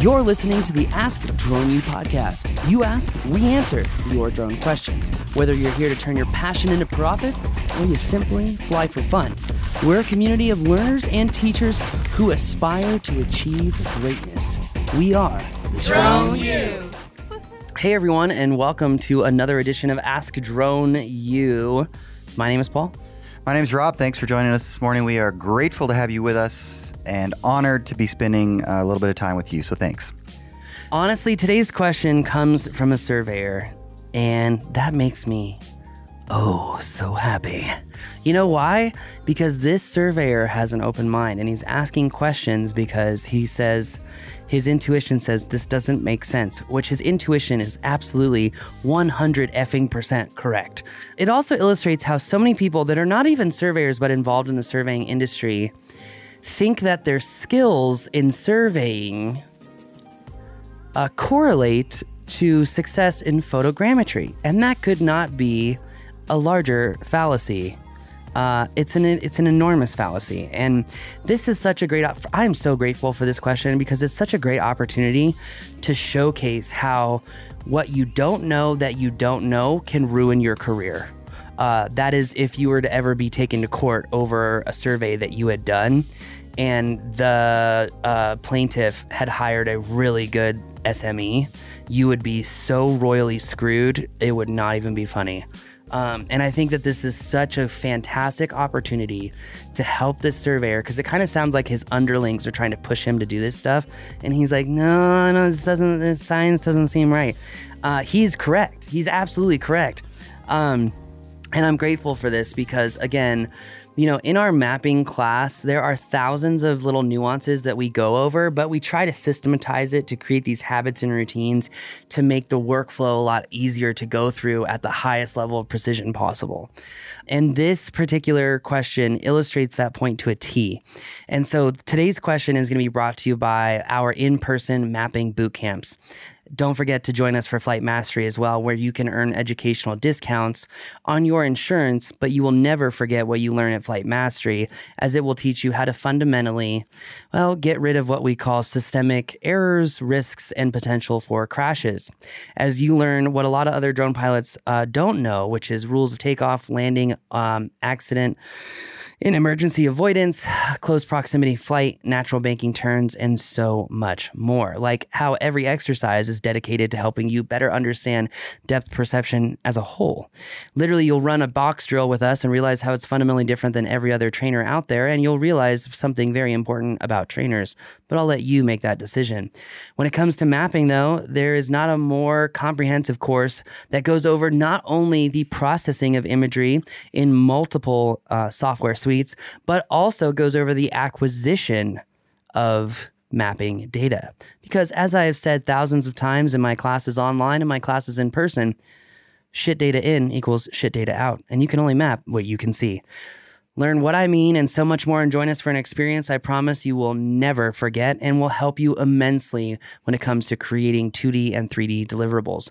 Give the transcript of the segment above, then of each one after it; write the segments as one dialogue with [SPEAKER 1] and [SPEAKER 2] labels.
[SPEAKER 1] You're listening to the Ask Drone U podcast. You ask, we answer your drone questions. Whether you're here to turn your passion into profit or you simply fly for fun, we're a community of learners and teachers who aspire to achieve greatness. We are
[SPEAKER 2] Drone U.
[SPEAKER 1] Hey everyone, and welcome to another edition of Ask Drone U. My name is Paul.
[SPEAKER 3] My name is Rob. Thanks for joining us this morning. We are grateful to have you with us and honored to be spending a little bit of time with you. So thanks.
[SPEAKER 1] Honestly, today's question comes from a surveyor, and that makes me oh so happy. You know why? Because this surveyor has an open mind and he's asking questions because he says his intuition says this doesn't make sense, which his intuition is absolutely 100 effing percent correct. It also illustrates how so many people that are not even surveyors but involved in the surveying industry think that their skills in surveying uh, correlate to success in photogrammetry. And that could not be a larger fallacy. Uh, it's an it's an enormous fallacy, and this is such a great. I'm so grateful for this question because it's such a great opportunity to showcase how what you don't know that you don't know can ruin your career. Uh, that is, if you were to ever be taken to court over a survey that you had done, and the uh, plaintiff had hired a really good SME, you would be so royally screwed, it would not even be funny. Um, and I think that this is such a fantastic opportunity to help this surveyor because it kind of sounds like his underlings are trying to push him to do this stuff. And he's like, no, no, this doesn't, this science doesn't seem right. Uh, he's correct. He's absolutely correct. Um, and I'm grateful for this because, again, you know, in our mapping class, there are thousands of little nuances that we go over, but we try to systematize it to create these habits and routines to make the workflow a lot easier to go through at the highest level of precision possible. And this particular question illustrates that point to a T. And so today's question is going to be brought to you by our in person mapping boot camps. Don't forget to join us for Flight Mastery as well, where you can earn educational discounts on your insurance, but you will never forget what you learn at Flight Mastery, as it will teach you how to fundamentally, well, get rid of what we call systemic errors, risks, and potential for crashes. As you learn what a lot of other drone pilots uh, don't know, which is rules of takeoff, landing, um, accident in emergency avoidance, close proximity flight, natural banking turns, and so much more. Like how every exercise is dedicated to helping you better understand depth perception as a whole. Literally, you'll run a box drill with us and realize how it's fundamentally different than every other trainer out there, and you'll realize something very important about trainers. But I'll let you make that decision. When it comes to mapping, though, there is not a more comprehensive course that goes over not only the processing of imagery in multiple uh, software suites, but also goes over the acquisition of mapping data. Because as I have said thousands of times in my classes online and my classes in person, shit data in equals shit data out. And you can only map what you can see. Learn what I mean and so much more and join us for an experience I promise you will never forget and will help you immensely when it comes to creating 2D and 3D deliverables.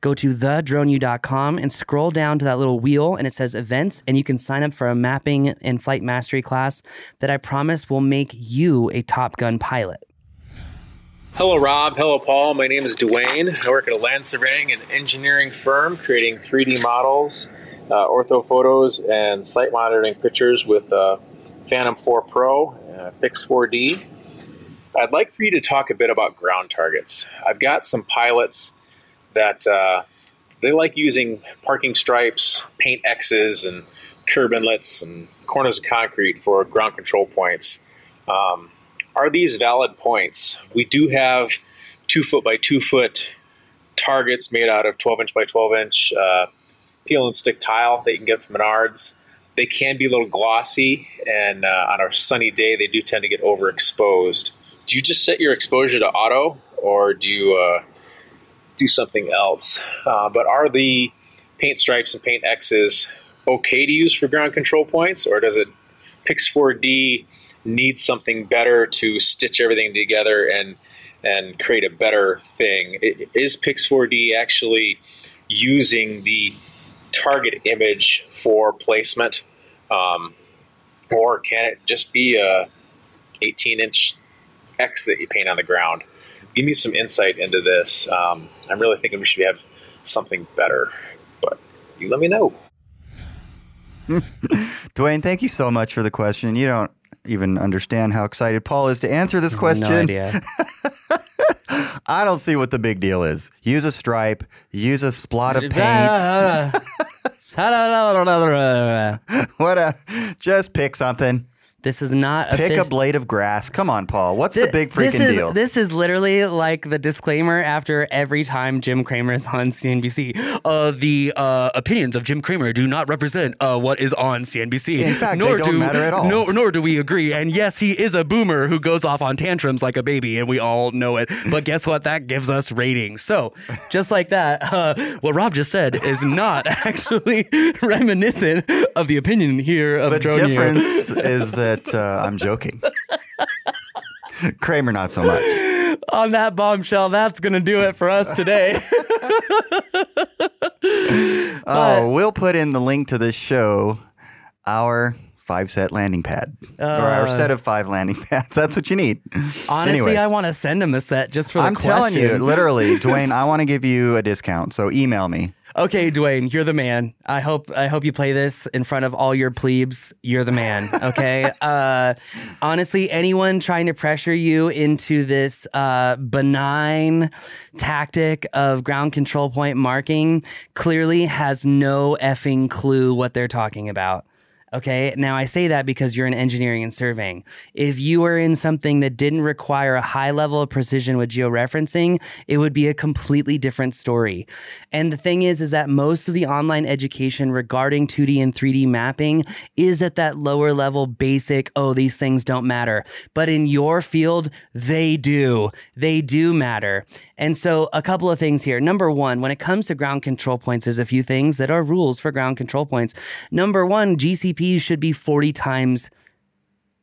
[SPEAKER 1] Go to thedroneu.com and scroll down to that little wheel and it says events and you can sign up for a mapping and flight mastery class that I promise will make you a Top Gun pilot.
[SPEAKER 4] Hello, Rob. Hello, Paul. My name is DeWayne. I work at a land surveying and engineering firm creating 3D models uh, ortho photos and site monitoring pictures with uh, Phantom 4 Pro, uh, Pix 4D. I'd like for you to talk a bit about ground targets. I've got some pilots that uh, they like using parking stripes, paint X's, and curb inlets and corners of concrete for ground control points. Um, are these valid points? We do have two foot by two foot targets made out of 12 inch by 12 inch uh, peel and stick tile that you can get from Menards. They can be a little glossy, and uh, on a sunny day, they do tend to get overexposed. Do you just set your exposure to auto, or do you uh, do something else? Uh, but are the paint stripes and paint X's okay to use for ground control points, or does it Pix 4D need something better to stitch everything together and and create a better thing? Is Pix 4D actually using the target image for placement, um, or can it just be a 18 inch X that you paint on the ground? give me some insight into this. Um, I'm really thinking we should have something better, but you let me know.
[SPEAKER 3] DeWayne, thank you so much for the question. You don't even understand how excited Paul is to answer this question.
[SPEAKER 1] No idea.
[SPEAKER 3] I don't see what the big deal is. Use a stripe, use a splot of paint. what a just pick something.
[SPEAKER 1] This is not a
[SPEAKER 3] Pick
[SPEAKER 1] offic-
[SPEAKER 3] a blade of grass. Come on, Paul. What's the big
[SPEAKER 1] this
[SPEAKER 3] freaking
[SPEAKER 1] is,
[SPEAKER 3] deal?
[SPEAKER 1] This is literally like the disclaimer after every time Jim Cramer is on CNBC. Uh, the uh, opinions of Jim Cramer do not represent uh, what is on CNBC.
[SPEAKER 3] In fact, they
[SPEAKER 1] nor
[SPEAKER 3] don't
[SPEAKER 1] do,
[SPEAKER 3] matter at all.
[SPEAKER 1] Nor, nor do we agree. And yes, he is a boomer who goes off on tantrums like a baby, and we all know it. But guess what? That gives us ratings. So just like that, uh, what Rob just said is not actually reminiscent of the opinion here of
[SPEAKER 3] the
[SPEAKER 1] Drone U.
[SPEAKER 3] difference is that uh, I'm joking. Cramer, not so much.
[SPEAKER 1] on that bombshell, that's going to do it for us today.
[SPEAKER 3] Oh, we'll put in the link to this show, our five set landing pad, or our
[SPEAKER 1] Uh.
[SPEAKER 3] set of five landing pads. That's what you need.
[SPEAKER 1] Honestly,
[SPEAKER 3] Anyway.
[SPEAKER 1] I want to send him a set just for the
[SPEAKER 3] I'm
[SPEAKER 1] question.
[SPEAKER 3] telling you, literally, DeWayne, I want to give you a discount. So email me.
[SPEAKER 1] Okay, DeWayne, you're the man. I hope I hope you play this in front of all your plebes. You're the man. Okay. uh, honestly, anyone trying to pressure you into this uh, benign tactic of ground control point marking clearly has no effing clue what they're talking about. Okay. Now I say that because you're in engineering and surveying. If you were in something that didn't require a high level of precision with georeferencing, it would be a completely different story. And the thing is, is that most of the online education regarding 2D and 3D mapping is at that lower level basic, oh, these things don't matter. But in your field, they do. They do matter. And so, a couple of things here. Number one, when it comes to ground control points, there's a few things that are rules for ground control points. Number one, Should be 40 times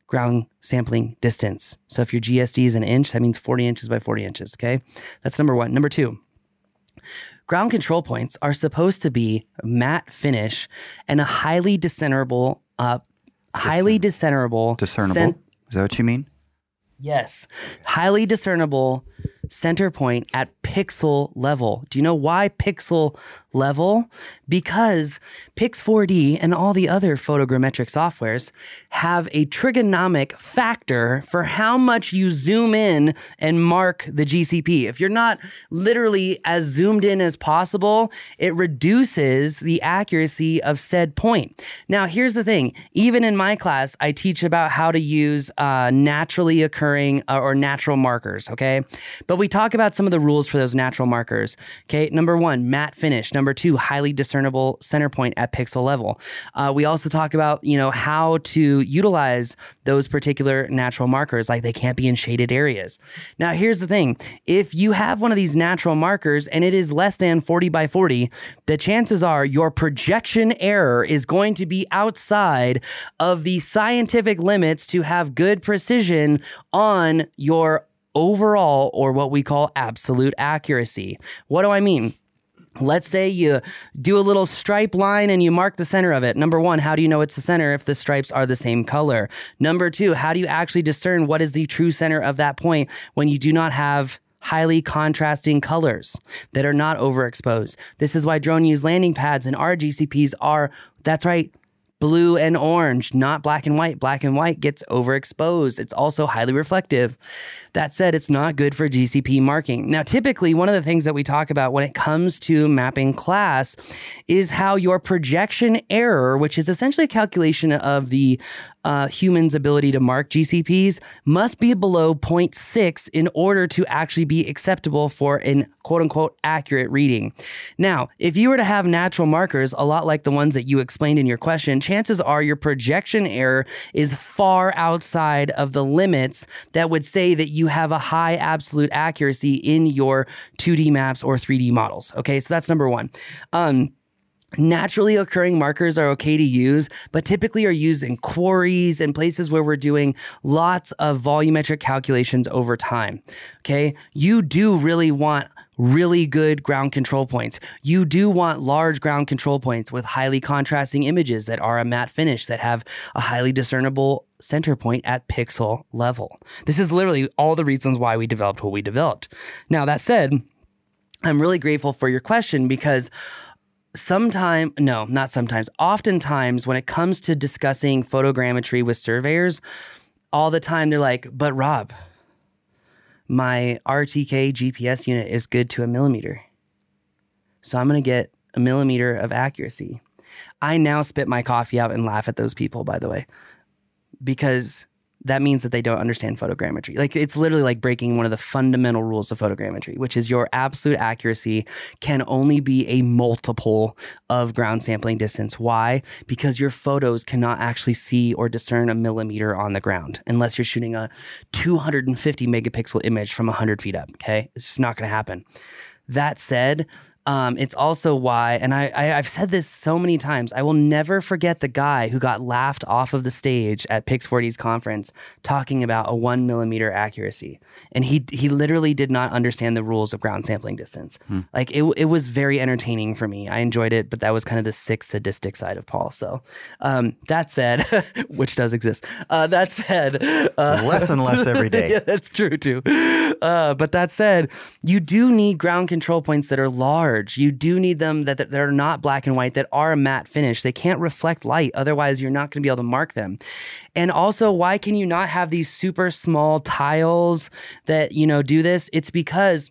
[SPEAKER 1] ground sampling distance. So, if your GSD is an inch, that means 40 inches by 40 inches. Okay. That's number one. Number two, ground control points are supposed to be matte finish and a highly discernible, uh, highly discernible,
[SPEAKER 3] Discernible.
[SPEAKER 1] cen-
[SPEAKER 3] Is that what you mean?
[SPEAKER 1] Yes. Highly discernible center point at pixel level. Do you know why pixel level? Because Pix4D and all the other photogrammetric softwares have a trigonomic factor for how much you zoom in and mark the GCP. If you're not literally as zoomed in as possible, it reduces the accuracy of said point. Now, here's the thing even in my class, I teach about how to use uh, naturally occurring uh, or natural markers, okay? But we talk about some of the rules for those natural markers, okay? Number one, matte finish. Number two, highly discernible center point at pixel level. Uh, we also talk about, you know, how to utilize those particular natural markers, like they can't be in shaded areas. Now, here's the thing if you have one of these natural markers and it is less than 40 by 40, the chances are your projection error is going to be outside of the scientific limits to have good precision on your overall or what we call absolute accuracy. What do I mean? Let's say you do a little stripe line and you mark the center of it. Number one, how do you know it's the center if the stripes are the same color? Number two, how do you actually discern what is the true center of that point when you do not have highly contrasting colors that are not overexposed? This is why Drone U's landing pads and our GCPs are, that's right, blue and orange, not black and white. Black and white gets overexposed. It's also highly reflective. That said, it's not good for GCP marking. Now, typically, one of the things that we talk about when it comes to mapping class is how your projection error, which is essentially a calculation of the uh, human's ability to mark GCPs, must be below 0.6 in order to actually be acceptable for an quote unquote accurate reading. Now, if you were to have natural markers, a lot like the ones that you explained in your question, chances are your projection error is far outside of the limits that would say that you have a high absolute accuracy in your 2D maps or 3D models. Okay, so that's number one. Um, Naturally occurring markers are okay to use, but typically are used in quarries and places where we're doing lots of volumetric calculations over time. Okay. You do really want really good ground control points. You do want large ground control points with highly contrasting images that are a matte finish that have a highly discernible center point at pixel level. This is literally all the reasons why we developed what we developed. Now, that said, I'm really grateful for your question because sometime no not sometimes oftentimes when it comes to discussing photogrammetry with surveyors all the time they're like but rob my rtk gps unit is good to a millimeter. So i'm going to get a millimeter of accuracy. I now spit my coffee out and laugh at those people by the way because that means that they don't understand photogrammetry. Like it's literally like breaking one of the fundamental rules of photogrammetry, which is your absolute accuracy can only be a multiple of ground sampling distance. Why? Because your photos cannot actually see or discern a millimeter on the ground unless you're shooting a 250 megapixel image from 100 feet up. Okay. It's just not going to happen. That said, um, it's also why, and I, I, have said this so many times, I will never forget the guy who got laughed off of the stage at Pix4D's conference talking about a one millimeter accuracy, and he he literally did not understand the rules of ground sampling distance. Hmm. Like it, it was very entertaining for me. I enjoyed it, but that was kind of the sick sadistic side of Paul. So um, that said, which does exist. Uh, that said, uh,
[SPEAKER 3] less and less every day.
[SPEAKER 1] yeah, that's true too. Uh, but that said, you do need ground control points that are large large. You do need them that, are not black and white, that are a matte finish. They can't reflect light. Otherwise, you're not going to be able to mark them. And also, why can you not have these super small tiles that, you know, do this? It's because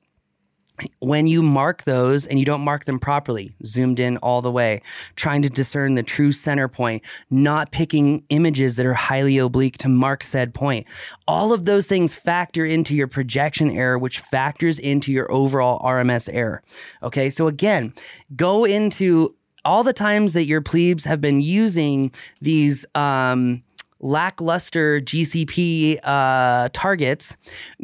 [SPEAKER 1] when you mark those and you don't mark them properly, zoomed in all the way, trying to discern the true center point, not picking images that are highly oblique to mark said point, all of those things factor into your projection error, which factors into your overall RMS error. Okay, so again, go into all the times that your plebes have been using these. Um, lackluster GCP uh, targets,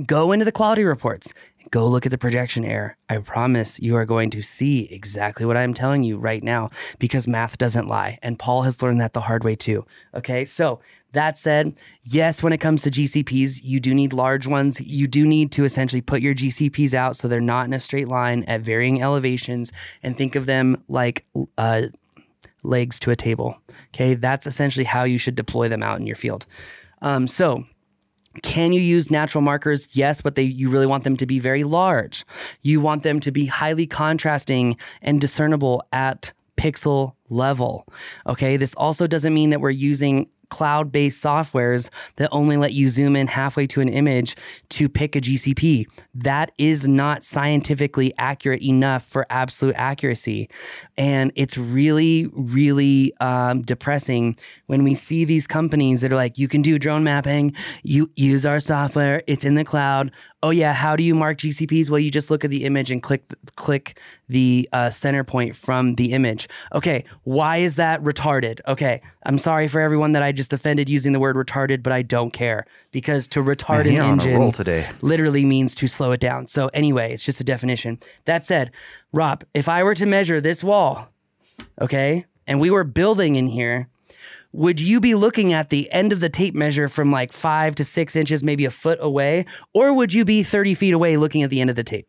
[SPEAKER 1] go into the quality reports Go look at the projection error. I promise you are going to see exactly what I'm telling you right now because math doesn't lie. And Paul has learned that the hard way too. Okay. So that said, yes, when it comes to GCPs, you do need large ones. You do need to essentially put your GCPs out so they're not in a straight line at varying elevations and think of them like uh, legs to a table. Okay. That's essentially how you should deploy them out in your field. Um, so can you use natural markers? Yes, but they you really want them to be very large. You want them to be highly contrasting and discernible at pixel level. Okay, this also doesn't mean that we're using cloud based softwares that only let you zoom in halfway to an image to pick a GCP. That is not scientifically accurate enough for absolute accuracy. And it's really, really um, depressing when we see these companies that are like, you can do drone mapping, you use our software, it's in the cloud. Oh yeah, how do you mark GCPs? Well, you just look at the image and click click the uh, center point from the image. Okay, why is that retarded? Okay, I'm sorry for everyone that I just offended using the word retarded, but I don't care because to retard Man, an engine
[SPEAKER 3] today.
[SPEAKER 1] literally means to slow it down. So anyway, it's just a definition. That said, Rob, if I were to measure this wall, okay, and we were building in here, would you be looking at the end of the tape measure from like five to six inches, maybe a foot away, or would you be 30 feet away looking at the end of the tape?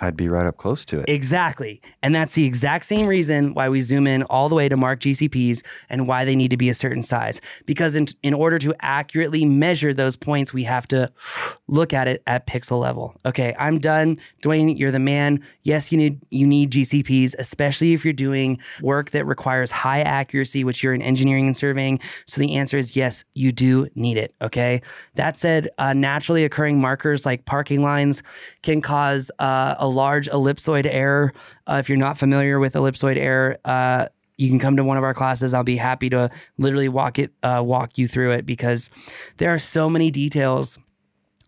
[SPEAKER 3] I'd be right up close to it.
[SPEAKER 1] Exactly. And that's the exact same reason why we zoom in all the way to mark GCPs and why they need to be a certain size. Because in, in order to accurately measure those points, we have to look at it at pixel level. Okay, I'm done. DeWayne, you're the man. Yes, you need you need GCPs, especially if you're doing work that requires high accuracy, which you're in engineering and surveying. So the answer is yes, you do need it. Okay. That said, uh, naturally occurring markers like parking lines can cause uh, a large ellipsoid error. Uh, if you're not familiar with ellipsoid error, uh, you can come to one of our classes. I'll be happy to literally walk it, uh, walk you through it because there are so many details.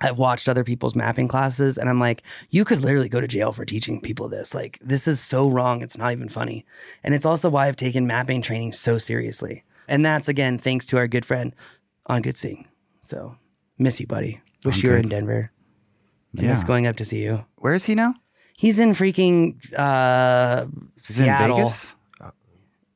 [SPEAKER 1] I've watched other people's mapping classes and I'm like, you could literally go to jail for teaching people this. Like, this is so wrong. It's not even funny. And it's also why I've taken mapping training so seriously. And that's again, thanks to our good friend on Good Seeing. So, miss you, buddy. Wish you were in Denver. I yeah. miss going up to see you.
[SPEAKER 3] Where is he now?
[SPEAKER 1] He's in freaking uh, Seattle. In Vegas?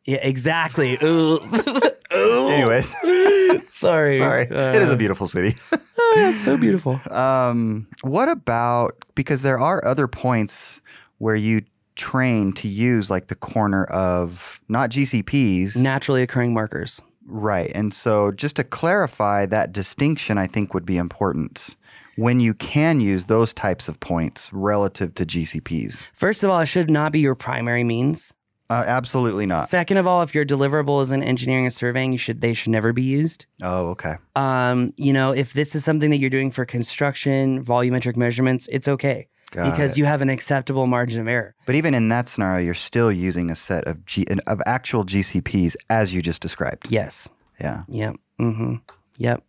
[SPEAKER 1] Yeah, exactly. Ooh.
[SPEAKER 3] Ooh. Anyways,
[SPEAKER 1] sorry.
[SPEAKER 3] Sorry. Uh, it is a beautiful city.
[SPEAKER 1] oh, yeah, it's so beautiful.
[SPEAKER 3] Um, what about because there are other points where you train to use like the corner of not GCPs,
[SPEAKER 1] naturally occurring markers.
[SPEAKER 3] Right. And so just to clarify that distinction, I think would be important when you can use those types of points relative to GCPs.
[SPEAKER 1] First of all, it should not be your primary means.
[SPEAKER 3] Uh, absolutely not.
[SPEAKER 1] Second of all, if your deliverable is in engineering and surveying, you should they should never be used.
[SPEAKER 3] Oh, okay.
[SPEAKER 1] Um, you know, if this is something that you're doing for construction, volumetric measurements, it's okay
[SPEAKER 3] Got
[SPEAKER 1] because
[SPEAKER 3] it.
[SPEAKER 1] you have an acceptable margin of error.
[SPEAKER 3] But even in that scenario, you're still using a set of G- of actual GCPs as you just described.
[SPEAKER 1] Yes.
[SPEAKER 3] Yeah.
[SPEAKER 1] Yep. Mm-hmm. Yep.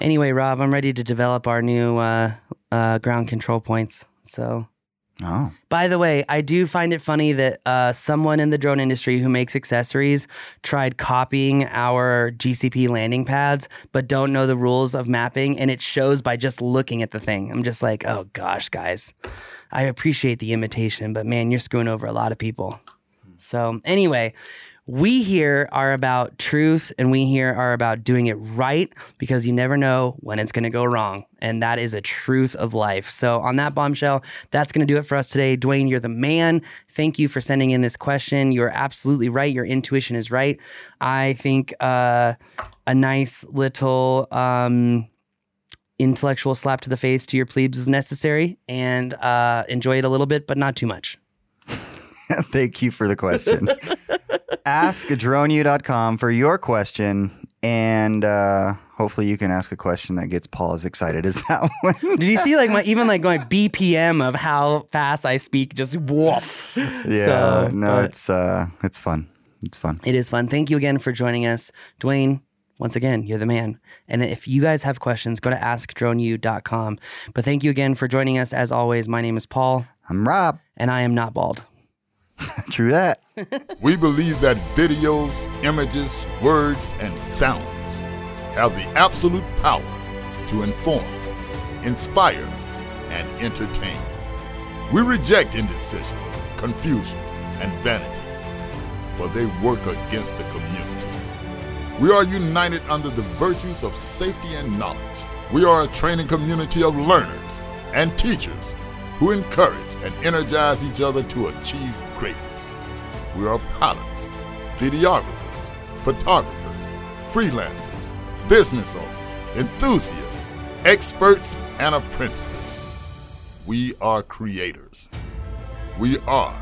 [SPEAKER 1] Anyway, Rob, I'm ready to develop our new uh, uh, ground control points. So,
[SPEAKER 3] Oh.
[SPEAKER 1] by the way, I do find it funny that uh, someone in the drone industry who makes accessories tried copying our GCP landing pads, but don't know the rules of mapping, and it shows by just looking at the thing. I'm just like, oh gosh, guys, I appreciate the imitation, but man, you're screwing over a lot of people. So, anyway, we here are about truth and we here are about doing it right because you never know when it's going to go wrong. And that is a truth of life. So, on that bombshell, that's going to do it for us today. DeWayne, you're the man. Thank you for sending in this question. You're absolutely right. Your intuition is right. I think uh, a nice little. Um, Intellectual slap to the face to your plebes is necessary and uh, enjoy it a little bit, but not too much.
[SPEAKER 3] Thank you for the question. AskDroneU.com for your question. And uh, hopefully you can ask a question that gets Paul as excited as that one.
[SPEAKER 1] Did you see like my even like my BPM of how fast I speak? Just woof.
[SPEAKER 3] yeah,
[SPEAKER 1] So,
[SPEAKER 3] no, it's uh, it's fun. It's fun.
[SPEAKER 1] It is fun. Thank you again for joining us, DeWayne. Once again, you're the man. And if you guys have questions, go to askdroneu.com. But thank you again for joining us. As always, my name is Paul,
[SPEAKER 3] I'm Rob.
[SPEAKER 1] and I am not bald.
[SPEAKER 3] True that.
[SPEAKER 5] We believe that videos, images, words, and sounds have the absolute power to inform, inspire, and entertain. We reject indecision, confusion, and vanity, for they work against the community. We are united under the virtues of safety and knowledge. We are a training community of learners and teachers who encourage and energize each other to achieve greatness. We are pilots, videographers, photographers, freelancers, business owners, enthusiasts, experts, and apprentices. We are creators. We are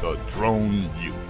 [SPEAKER 5] the Drone U.